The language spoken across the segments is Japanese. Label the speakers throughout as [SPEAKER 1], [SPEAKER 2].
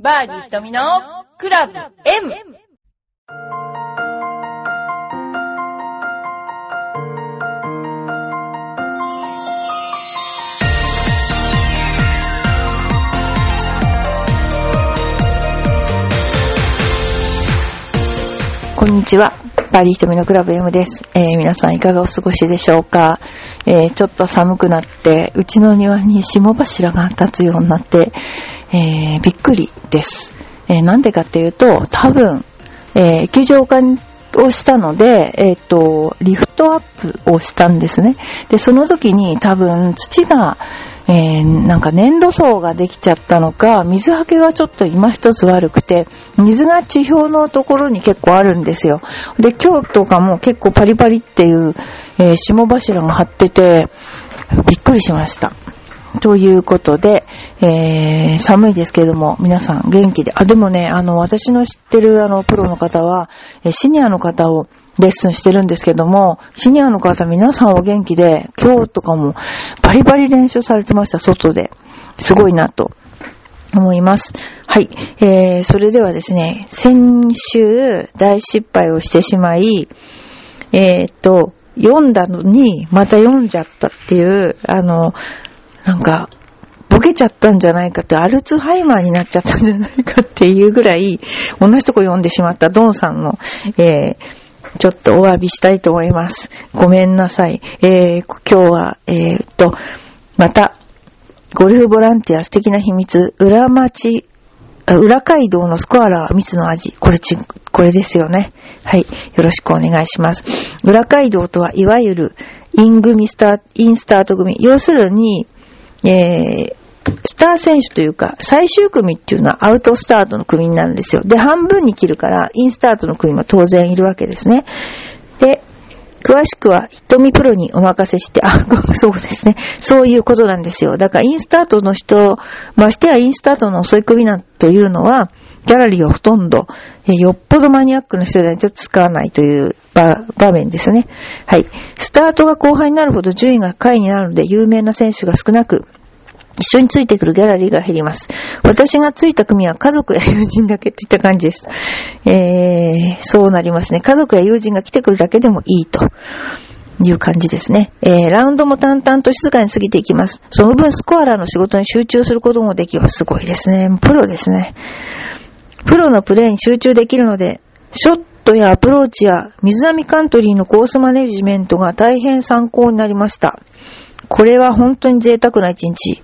[SPEAKER 1] バーディー瞳のクラブ M!
[SPEAKER 2] こんにちは。バーディー瞳のクラブ M です。えー皆さんいかがお過ごしでしょうか、えーちょっと寒くなって、うちの庭に霜柱が立つようになって、えーびっくりです。えーなんでかっていうと、多分、えー液状化をしたので、えっ、と、リフトアップをしたんですね。で、その時に多分土が、えーなんか粘土層ができちゃったのか、水はけがちょっと今一つ悪くて、水が地表のところに結構あるんですよ。で、今日とかも結構パリパリっていう、えー霜柱が張ってて、びっくりしました。ということで、えー寒いですけれども、皆さん元気で。あ、でもね、あの、私の知ってるあの、プロの方は、シニアの方をレッスンしてるんですけども、シニアの方皆さんお元気で、今日とかもバリバリ練習されてました、外で。すごいなと思います。はい。えー、それではですね、先週大失敗をしてしまい、えーっと、読んだのに、また読んじゃったっていう、あの、なんか、ボケちゃったんじゃないかって、アルツハイマーになっちゃったんじゃないかっていうぐらい、同じとこ読んでしまったドンさんの、えー、ちょっとお詫びしたいと思います。ごめんなさい。えー、今日は、えーっと、また、ゴルフボランティア素敵な秘密、裏町、裏街道のスコアラー蜜の味。これち、これですよね。はい。よろしくお願いします。裏街道とは、いわゆる、イン組スター、インスタート組。要するに、えー、スター選手というか、最終組っていうのはアウトスタートの組になるんですよ。で、半分に切るから、インスタートの組も当然いるわけですね。で、詳しくは、瞳プロにお任せして、あ、そうですね。そういうことなんですよ。だから、インスタートの人、ましてやインスタートの遅い組なんというのは、ギャラリーをほとんど、よっぽどマニアックな人でないと使わないという場面ですね。はい。スタートが後半になるほど順位が下位になるので、有名な選手が少なく、一緒についてくるギャラリーが減ります。私がついた組は家族や友人だけっていった感じです。えー、そうなりますね。家族や友人が来てくるだけでもいいと。いう感じですね。えー、ラウンドも淡々と静かに過ぎていきます。その分スコアラーの仕事に集中することもできます。すごいですね。プロですね。プロのプレーに集中できるので、ショットやアプローチや水波カントリーのコースマネジメントが大変参考になりました。これは本当に贅沢な一日。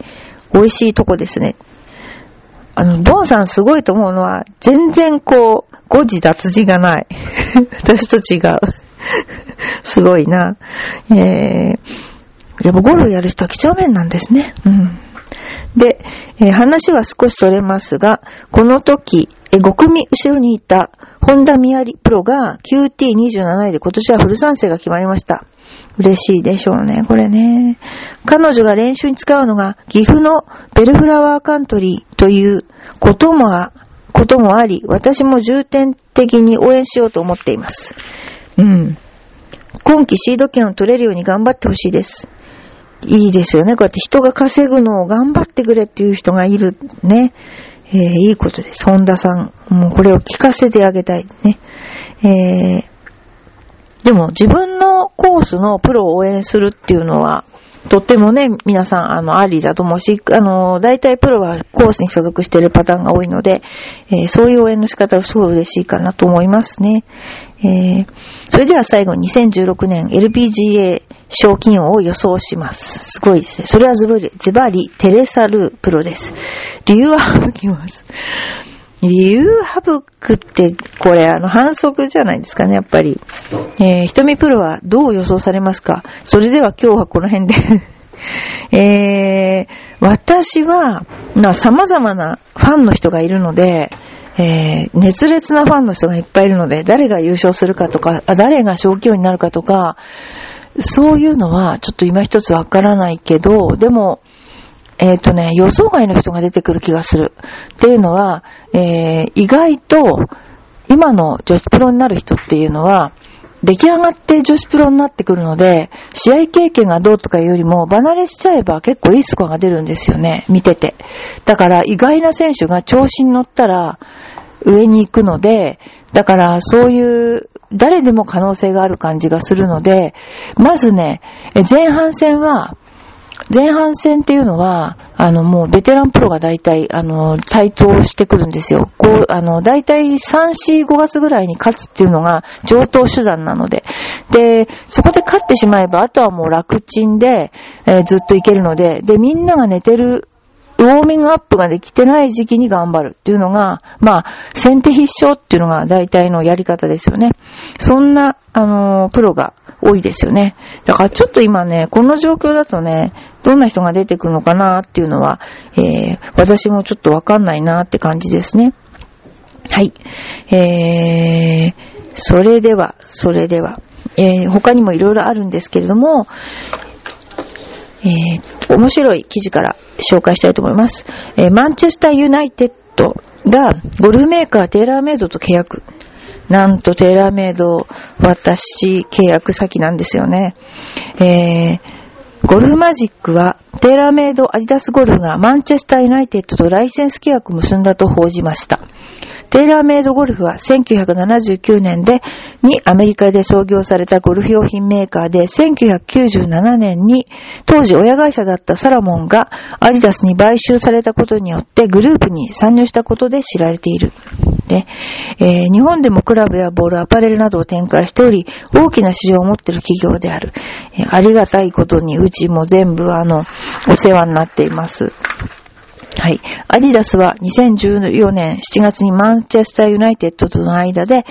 [SPEAKER 2] 美味しいとこですね。あの、ドンさんすごいと思うのは、全然こう、誤字脱字がない。私と違う。すごいな。えー、やっぱゴルフやる人は几帳面なんですね。うん。で、えー話は少しそれますが、この時、5組後ろにいた、本田宮里プロが QT27 位で今年はフル参戦が決まりました。嬉しいでしょうね、これね。彼女が練習に使うのが、岐阜のベルフラワーカントリーということも、こともあり、私も重点的に応援しようと思っています。うん。今季シード権を取れるように頑張ってほしいです。いいですよね。こうやって人が稼ぐのを頑張ってくれっていう人がいるね。えーいいことです。本田さん。もうこれを聞かせてあげたいね。えーでも自分のコースのプロを応援するっていうのは、とってもね、皆さん、あの、ありだと思うし、あの、大体プロはコースに所属しているパターンが多いので、えーそういう応援の仕方はすごい嬉しいかなと思いますね。えーそれでは最後2016年 LPGA 賞金王を予想します。すごいですね。それはズバリ、ズバリ、テレサルプロです。理由は省きます。理由省くって、これ、あの、反則じゃないですかね、やっぱり。えー、瞳プロはどう予想されますか？それでは今日はこの辺で。えー、私は、まあ、様々なファンの人がいるので、えー、熱烈なファンの人がいっぱいいるので、誰が優勝するかとか、誰が賞金王になるかとか、そういうのはちょっと今一つわからないけど、でも、えっ、とね、予想外の人が出てくる気がする。っていうのは、えー、意外と、今の女子プロになる人っていうのは、出来上がって女子プロになってくるので、試合経験がどうとかよりも、離れしちゃえば結構いいスコアが出るんですよね、見てて。だから意外な選手が調子に乗ったら上に行くので、だからそういう誰でも可能性がある感じがするので、まずね、前半戦は前半戦っていうのは、あの、もうベテランプロが大体、あの、台頭してくるんですよ。こう、あの、大体3、4、5月ぐらいに勝つっていうのが上等手段なので。で、そこで勝ってしまえば、あとはもう楽ちんで、えー、ずっといけるので、で、みんなが寝てるウォーミングアップができてない時期に頑張るっていうのが、まあ、先手必勝っていうのが大体のやり方ですよね。そんな、あの、プロが多いですよね。だからちょっと今ね、この状況だとね、どんな人が出てくるのかなっていうのは、えー、私もちょっとわかんないなって感じですね。はい。えー、それでは、それでは、えー、他にもいろいろあるんですけれども、えー、面白い記事から紹介したいと思います。えー、マンチェスターユナイテッドがゴルフメーカーテーラーメイドと契約。なんとテーラーメイド、私、契約先なんですよね。えー、ゴルフマジックは、テーラーメイドアディダスゴルフがマンチェスターユナイテッドとライセンス契約を結んだと報じました。テーラーメイドゴルフは1979年で、にアメリカで創業されたゴルフ用品メーカーで、1997年に当時親会社だったサラモンがアディダスに買収されたことによってグループに参入したことで知られている。で、えー、日本でもクラブやボール、アパレルなどを展開しており、大きな市場を持っている企業である。えー、ありがたいことにうちも全部あの、お世話になっています。はい。アディダスは2014年7月にマンチェスターユナイテッドとの間で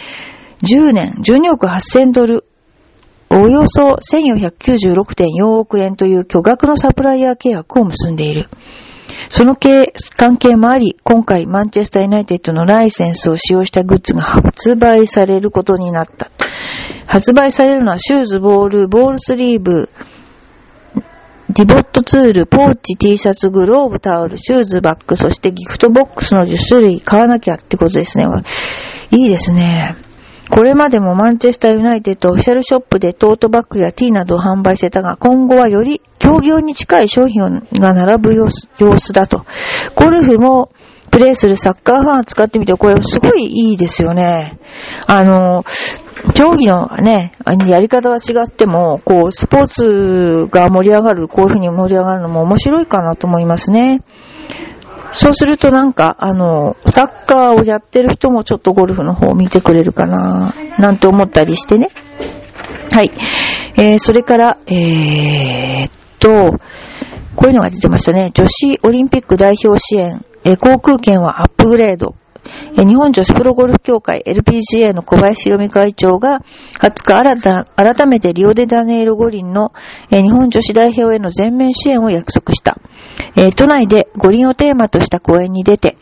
[SPEAKER 2] 10年12億8000ドルおよそ1496.4億円という巨額のサプライヤー契約を結んでいる。その関係もあり、今回マンチェスターユナイテッドのライセンスを使用したグッズが発売されることになった。発売されるのはシューズ、ボール、ボールスリーブ、ディボットツール、ポーチ、T シャツ、グローブ、タオル、シューズ、バッグ、そしてギフトボックスの10種類買わなきゃってことですね。いいですね。これまでもマンチェスターユナイテッドオフィシャルショップでトートバッグやティーなどを販売してたが、今後はより競技用に近い商品が並ぶ様子だと。ゴルフもプレイするサッカーファンを使ってみて、これすごいいいですよね。あの、競技のね、やり方は違っても、こう、スポーツが盛り上がる、こういう風に盛り上がるのも面白いかなと思いますね。そうするとなんか、あの、サッカーをやってる人もちょっとゴルフの方を見てくれるかな、なんて思ったりしてね。はい。えー、それから、えー、っと、こういうのが出てましたね。女子オリンピック代表支援、え、航空券はアップグレード。日本女子プロゴルフ協会 LPGA の小林博美会長が20日新た改めてリオデジャネイロ五輪の日本女子代表への全面支援を約束した。都内で五輪をテーマとした講演に出て、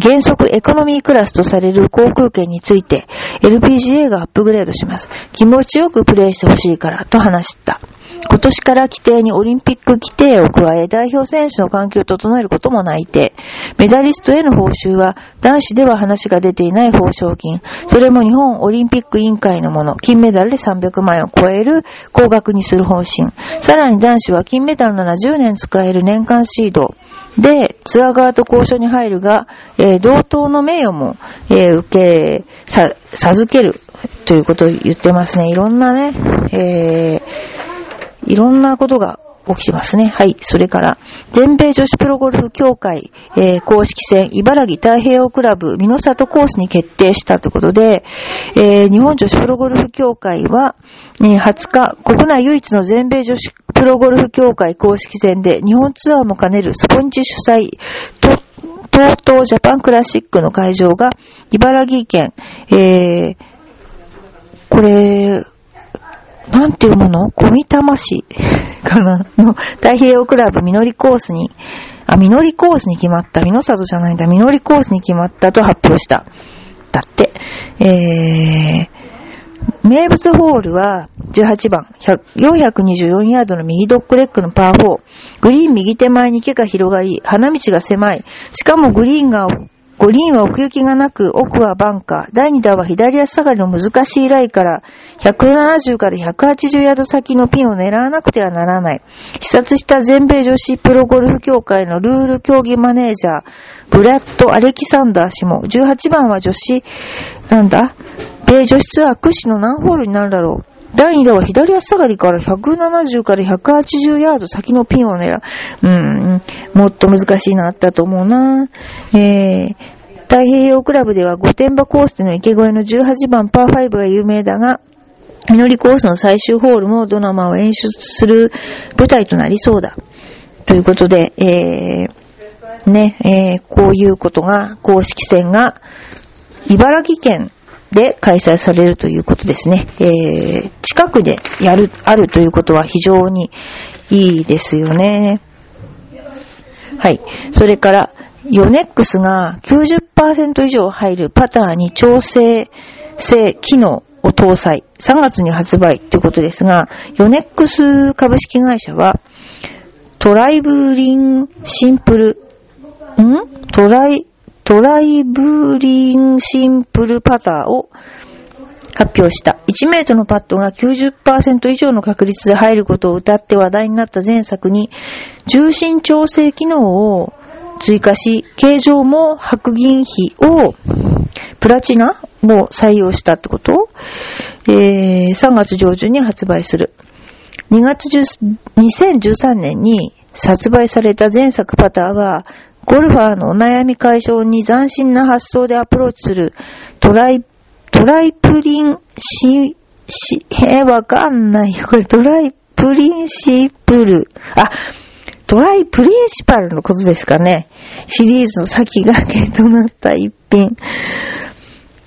[SPEAKER 2] 原則エコノミークラスとされる航空券について LPGA がアップグレードします。気持ちよくプレイしてほしいからと話した。今年から規定にオリンピック規定を加え、代表選手の環境を整えることも内定。メダリストへの報酬は、男子では話が出ていない報奨金。それも日本オリンピック委員会のもの。金メダルで300万円を超える高額にする方針。さらに男子は金メダルなら10年使える年間シード。で、ツアー側と交渉に入るが、えー、同等の名誉も、えー、受け、さ、授けるということを言ってますね。いろんなね、えーいろんなことが起きてますね。はい。それから、全米女子プロゴルフ協会、えー、公式戦、茨城太平洋クラブ、美濃里コースに決定したということで、えー、日本女子プロゴルフ協会は、えー、20日、国内唯一の全米女子プロゴルフ協会公式戦で、日本ツアーも兼ねるスポンジ主催、と、東ジャパンクラシックの会場が、茨城県、えー、これ、なんていうもの？小見玉市かな？の太平洋クラブみのりコースに、あ、みのりコースに決まった。みのさとじゃないんだ。みのりコースに決まったと発表した。だって。えー、名物ホールは18番、424ヤードの右ドッグレッグのパー4。グリーン右手前に池が広がり、花道が狭い。しかもグリーンがグリーンは奥行きがなく、奥はバンカー。第2打は左足下がりの難しいライから、170から180ヤード先のピンを狙わなくてはならない。視察した全米女子プロゴルフ協会のルール競技マネージャー、ブラッド・アレキサンダー氏も、18番は女子、なんだ？米女子ツアー屈指の何ホールになるだろう。第2打は左足下がりから170から180ヤード先のピンを狙う。うん、もっと難しいなったと思うな。えー、太平洋クラブでは御殿場コースでの池越えの18番パー5が有名だが、祈りコースの最終ホールもドラマを演出する舞台となりそうだ。ということで、えー、ね、えー、こういうことが、公式戦が、茨城県で開催されるということですね。えー、近くでやる、あるということは非常にいいですよね。はい。それから、ヨネックスが90%以上入るパターに調整性機能を搭載。3月に発売ということですが、ヨネックス株式会社は、トライブリンシンプル、ん？トライ、トライブリンシンプルパターを発表した。1メートルのパットが90%以上の確率で入ることを謳って話題になった前作に、重心調整機能を追加し、形状も白銀比をプラチナも採用したってこと？えー、3月上旬に発売する。2月10 2013年に発売された前作パターは、ゴルファーのお悩み解消に斬新な発想でアプローチするトライ、トライプリンシ、し、えー、わかんないよ。これトライプリンシプル。あ、トライプリンシパルのことですかね。シリーズの先駆けとなった一品。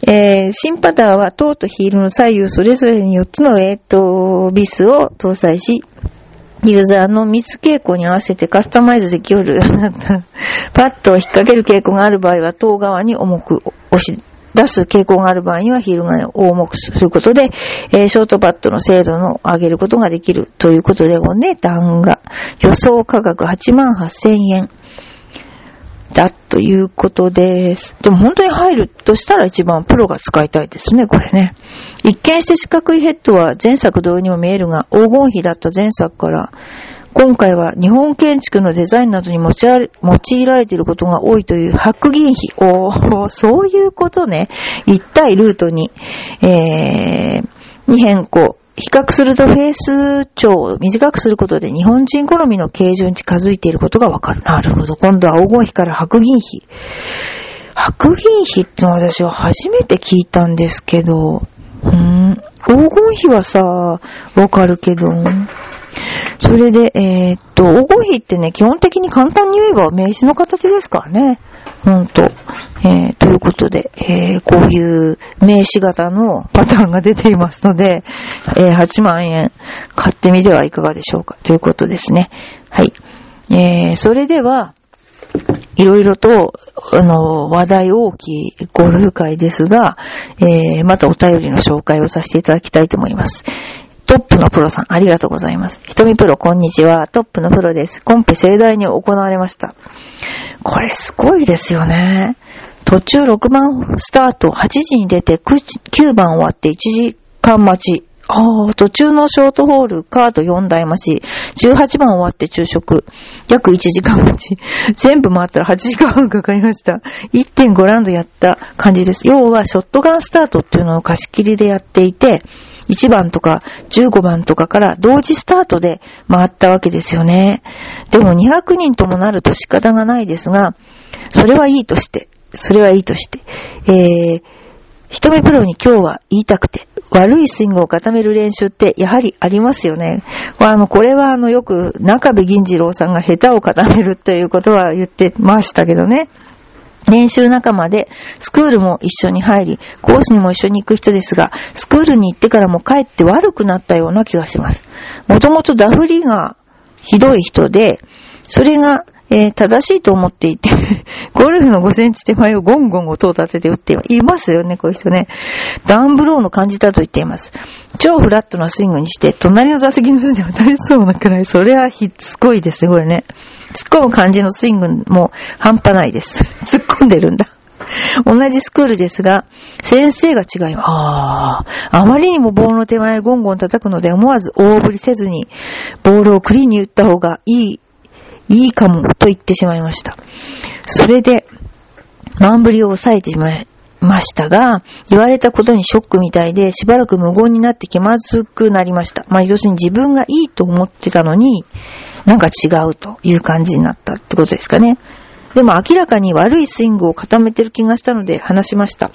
[SPEAKER 2] えー、新パターはトーとヒールの左右それぞれに4つのウェイトビスを搭載し、ユーザーの密傾向に合わせてカスタマイズできるようになった。パッドを引っ掛ける傾向がある場合は、塔側に重く押し出す傾向がある場合にはヒールが重くすることで、えー、ショートパッドの精度の上げることができるということで、お値段が予想価格8万8000円。だということです。でも本当に入るとしたら一番プロが使いたいですね、これね。一見して四角いヘッドは前作同様にも見えるが、黄金比だった前作から、今回は日本建築のデザインなどに持ち用いられていることが多いという白銀比。おー、そういうことね。一体ルートに、えー、に変更。比較するとフェース長を短くすることで日本人好みの形状に近づいていることがわかる。なるほど。今度は黄金比から白銀比。白銀比って私は初めて聞いたんですけど、うん、黄金比はさ、わかるけど、それで、えー、っと、黄金比ってね、基本的に簡単に言えば名詞の形ですからね。ほんと。えー、ということで、えー、こういう名詞型のパターンが出ていますので、えー、8万円買ってみてはいかがでしょうかということですね。はい。えー、それでは、いろいろと、あの、話題大きいゴルフ会ですが、えー、またお便りの紹介をさせていただきたいと思います。トップのプロさん、ありがとうございます。ひとみプロ、こんにちは。トップのプロです。コンペ盛大に行われました。これすごいですよね。途中6番スタート、8時に出て9番終わって1時間待ち。ああ、途中のショートホール、カード4台待ち、18番終わって昼食、約1時間待ち、全部回ったら8時間半かかりました。1.5ラウンドやった感じです。要は、ショットガンスタートっていうのを貸し切りでやっていて、1番とか15番とかから同時スタートで回ったわけですよね。でも200人ともなると仕方がないですが、それはいいとして、それはいいとして、えー、一目プロに今日は言いたくて、悪いスイングを固める練習ってやはりありますよね。あの、これはあの、よく中部銀次郎さんが下手を固めるということは言ってましたけどね。練習仲間で、スクールも一緒に入り、コースにも一緒に行く人ですが、スクールに行ってからも帰って悪くなったような気がします。もともとダフリがひどい人で、それがえー、正しいと思っていて ゴルフの5センチ手前をゴンゴン音を立てて打っていますよね、こういう人ね。ダウンブローの感じだと言っています。超フラットなスイングにして、隣の座席の人に当たりそうなくらい、それはひっつこいですね、これね。突っ込む感じのスイングも半端ないです。突っ込んでるんだ。同じスクールですが、先生が違います。ああ、あまりにも棒の手前ゴンゴン叩くので思わず大振りせずに、ボールをクリーンに打った方がいい、いいかも、と言ってしまいました。それで、満振りを抑えてしまいましたが、言われたことにショックみたいで、しばらく無言になって気まずくなりました。まあ、要するに自分がいいと思ってたのに、なんか違うという感じになったってことですかね。でも明らかに悪いスイングを固めてる気がしたので話しました。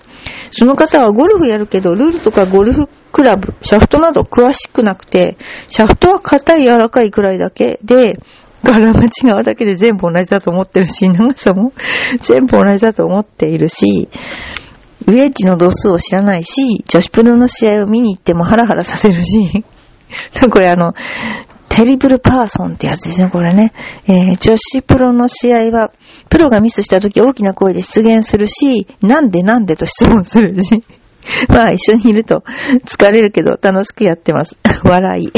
[SPEAKER 2] その方はゴルフやるけど、ルールとかゴルフクラブ、シャフトなど詳しくなくて、シャフトは硬い柔らかいくらいだけで、柄が違うだけで全部同じだと思ってるし、長さも全部同じだと思っているし、ウェッジの度数を知らないし、女子プロの試合を見に行ってもハラハラさせるし、これあの、テリブルパーソンってやつですね、これね。えー、女子プロの試合は、プロがミスした時大きな声で出現するし、なんでなんでと質問するし。まあ一緒にいると疲れるけど楽しくやってます。笑い。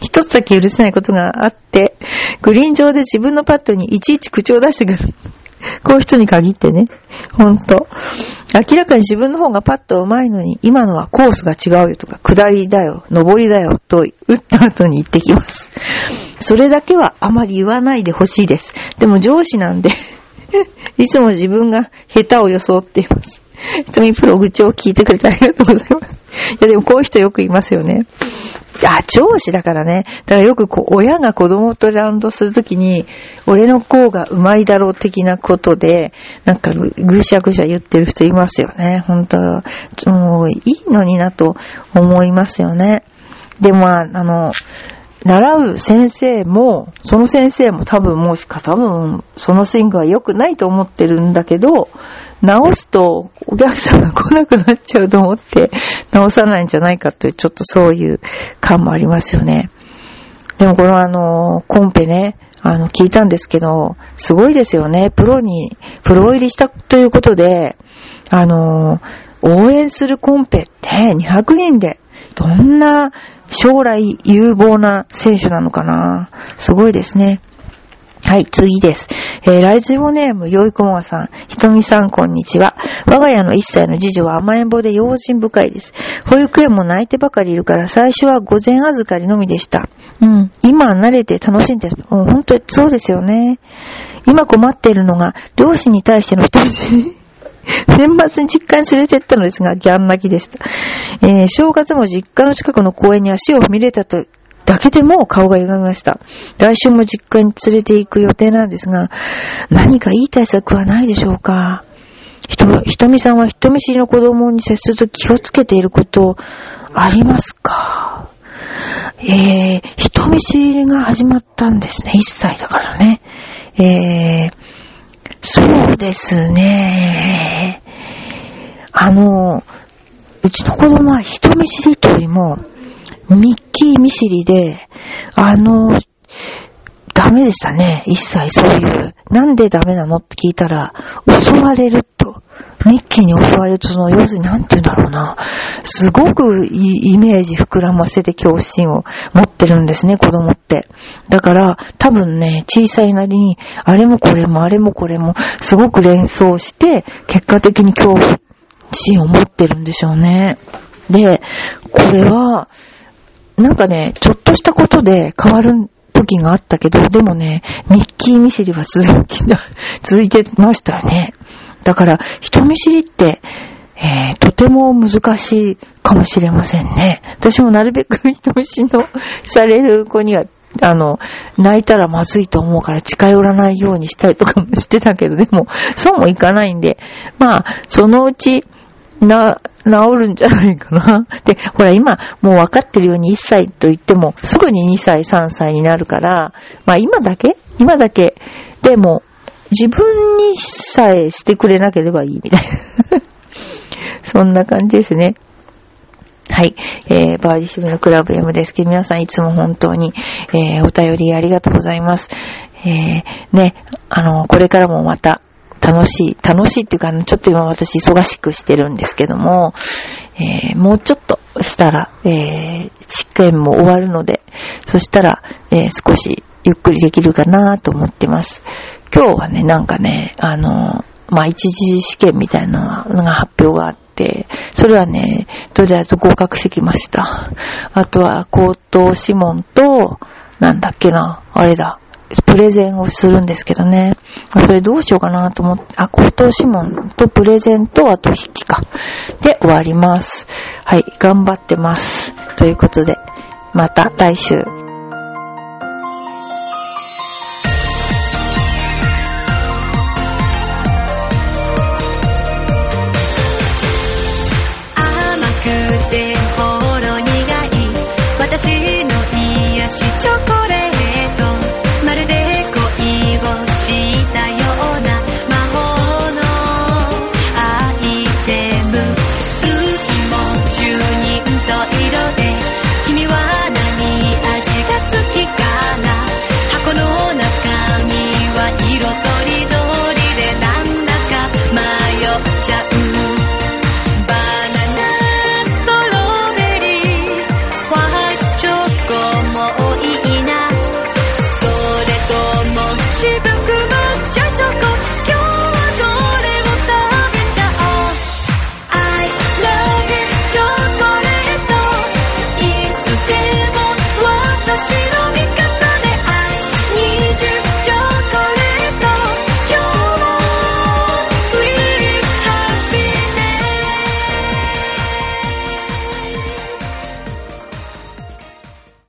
[SPEAKER 2] 一つだけ許せないことがあって、グリーン上で自分のパットにいちいち口を出してくる。こういう人に限ってね。ほんと。明らかに自分の方がパッと上手いのに、今のはコースが違うよとか、下りだよ、上りだよ、と打った後に言ってきます。それだけはあまり言わないでほしいです。でも上司なんで いつも自分が下手を装っています。瞳プロ愚痴を聞いてくれてありがとうございます。いやでもこういう人よくいますよね。あ、上司だからね。だからよくこう、親が子供とラウンドするときに、俺の子がうまいだろう的なことで、なんかぐしゃぐしゃ言ってる人いますよね。本当もういいのになと思いますよね。でまあ、あの、習う先生も、その先生も多分もしか多分、そのスイングは良くないと思ってるんだけど、直すとお客さんが来なくなっちゃうと思って直さないんじゃないかというちょっとそういう感もありますよね。でもこのあの、コンペね、あの、聞いたんですけど、すごいですよね。プロに、プロ入りしたということで、あの、応援するコンペって200人で、どんな将来有望な選手なのかな？すごいですね。はい、次です。えー、ライジオネーム、よいこもがさん、ひとみさん、こんにちは。我が家の1歳の次女は甘えん坊で用心深いです。保育園も泣いてばかりいるから、最初は午前預かりのみでした。うん。今は慣れて楽しんでる。もう本当にそうですよね。今困っているのが、両親に対しての人見知り。年末に実家に連れて行ったのですが、ギャン泣きでした。えー、正月も実家の近くの公園に足を踏み入れたとだけでも顔が歪みました。来週も実家に連れて行く予定なんですが、何かいい対策はないでしょうかひと、ひとみさんは人見知りの子供に接すると気をつけていることありますか？えー、人見知りが始まったんですね。1歳だからね。えー、そうですね。あの、うちの子供は人見知りというよりも、ミッキー見知りで、あの、ダメでしたね。一切そういう。なんでダメなのって聞いたら、襲われると。ミッキーに襲われると、その、要するになんて言うんだろうな。すごくいいイメージ膨らませて恐怖心を持ってるんですね、子供って。だから、多分ね、小さいなりに、あれもこれもあれもこれも、すごく連想して、結果的に恐怖心を持ってるんでしょうね。で、これは、なんかね、ちょっとしたことで変わる時があったけど、でもね、ミッキー見知りは続き、続いてましたよね。だから、人見知りって、えー、とても難しいかもしれませんね。私もなるべく人見知りのされる子には、あの、泣いたらまずいと思うから近寄らないようにしたりとかもしてたけど、でも、そうもいかないんで、まあ、そのうち、な、治るんじゃないかな。で、ほら今、もう分かってるように1歳と言っても、すぐに2歳、3歳になるから、まあ今だけ？今だけ。でも、自分にさえしてくれなければいいみたいな。そんな感じですね。はい。えー、バーディシムのクラブ M ですけど、皆さんいつも本当に、えー、お便りありがとうございます。えー、ね、あの、これからもまた、楽しい、楽しいっていうか、ちょっと今私忙しくしてるんですけども、えー、もうちょっとしたら、えー、試験も終わるので、そしたら、えー、少しゆっくりできるかなと思ってます。今日はね、なんかね、あの、まあ一次試験みたいなのが発表があって、それはね、とりあえず合格してきました。あとは、口頭諮問と、なんだっけな、あれだ、プレゼンをするんですけどね。それどうしようかなと思って、あ、口頭諮問とプレゼンと、あと筆記か。で、終わります。はい、頑張ってます。ということで、また来週。